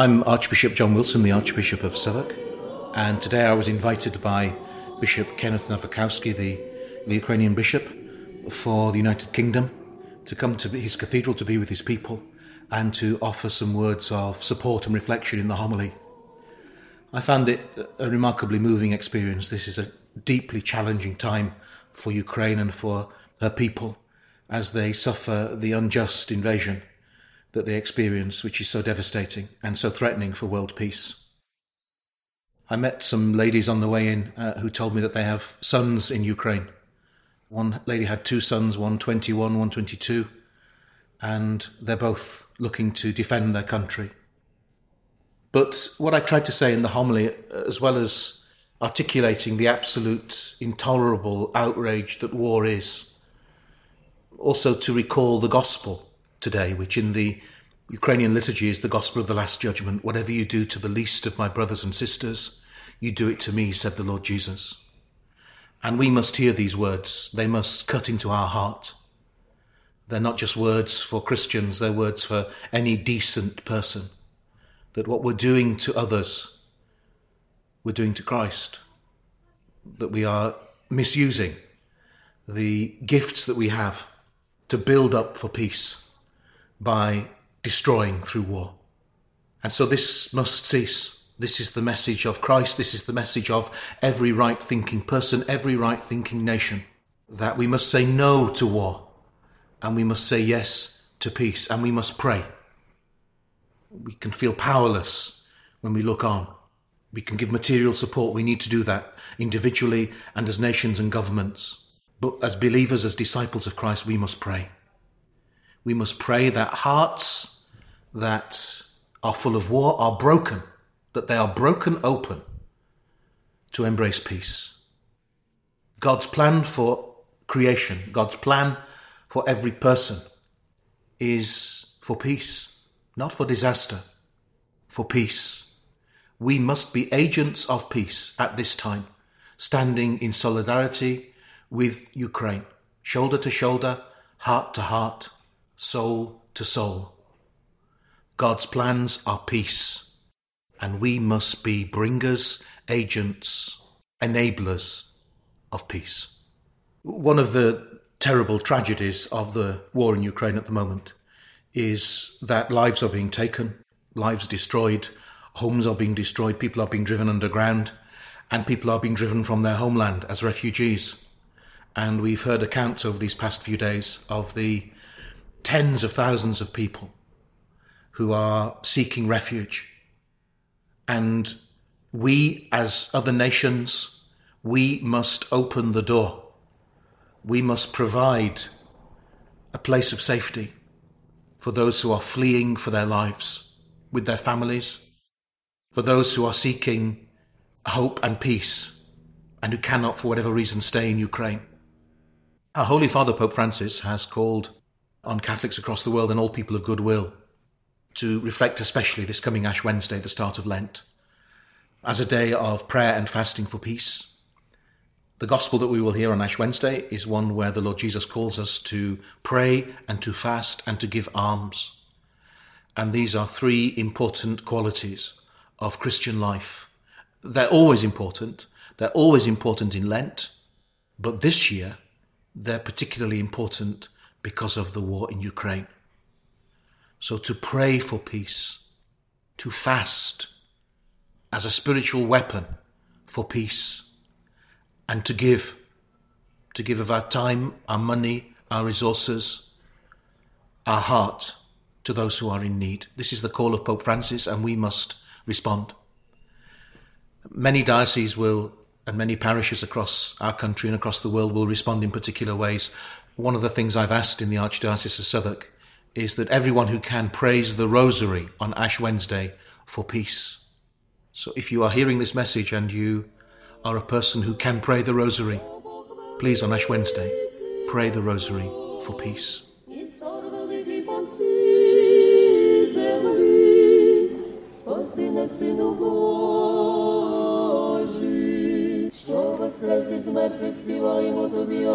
I'm Archbishop John Wilson, the Archbishop of Southwark, and today I was invited by Bishop Kenneth Nowakowski, the, the Ukrainian bishop for the United Kingdom, to come to his cathedral to be with his people and to offer some words of support and reflection in the homily. I found it a remarkably moving experience. This is a deeply challenging time for Ukraine and for her people as they suffer the unjust invasion that they experience, which is so devastating and so threatening for world peace. I met some ladies on the way in uh, who told me that they have sons in Ukraine. One lady had two sons, one 21, one 22, and they're both looking to defend their country. But what I tried to say in the homily, as well as articulating the absolute intolerable outrage that war is, also to recall the gospel today, which in the Ukrainian liturgy is the gospel of the Last Judgment. Whatever you do to the least of my brothers and sisters, you do it to me, said the Lord Jesus. And we must hear these words. They must cut into our heart. They're not just words for Christians, they're words for any decent person. That what we're doing to others, we're doing to Christ. That we are misusing the gifts that we have to build up for peace by destroying through war. And so this must cease. This is the message of Christ. This is the message of every right thinking person, every right thinking nation, that we must say no to war and we must say yes to peace and we must pray. We can feel powerless when we look on. We can give material support. We need to do that individually and as nations and governments. But as believers, as disciples of Christ, we must pray. We must pray that hearts that are full of war are broken, that they are broken open to embrace peace. God's plan for creation, God's plan for every person is for peace, not for disaster, for peace. We must be agents of peace at this time, standing in solidarity with Ukraine, shoulder to shoulder, heart to heart, soul to soul. God's plans are peace, and we must be bringers, agents, enablers of peace. One of the terrible tragedies of the war in Ukraine at the moment is that lives are being taken, lives destroyed, homes are being destroyed, people are being driven underground, and people are being driven from their homeland as refugees. And we've heard accounts over these past few days of the tens of thousands of people who are seeking refuge. And we, as other nations, we must open the door. We must provide a place of safety for those who are fleeing for their lives with their families, for those who are seeking hope and peace and who cannot, for whatever reason, stay in Ukraine. Our Holy Father, Pope Francis, has called on Catholics across the world and all people of goodwill to reflect especially this coming Ash Wednesday, the start of Lent, as a day of prayer and fasting for peace. The gospel that we will hear on Ash Wednesday is one where the Lord Jesus calls us to pray and to fast and to give alms. And these are three important qualities of Christian life. They're always important. They're always important in Lent. But this year, they're particularly important because of the war in Ukraine. So to pray for peace, to fast as a spiritual weapon for peace, and to give, to give of our time, our money, our resources, our heart to those who are in need. This is the call of Pope Francis, and we must respond. Many dioceses will, and many parishes across our country and across the world will respond in particular ways one of the things I've asked in the Archdiocese of Southwark is that everyone who can prays the Rosary on Ash Wednesday for peace. So if you are hearing this message and you are a person who can pray the Rosary, please on Ash Wednesday, pray the Rosary for peace. Воскресе співаємо тобі,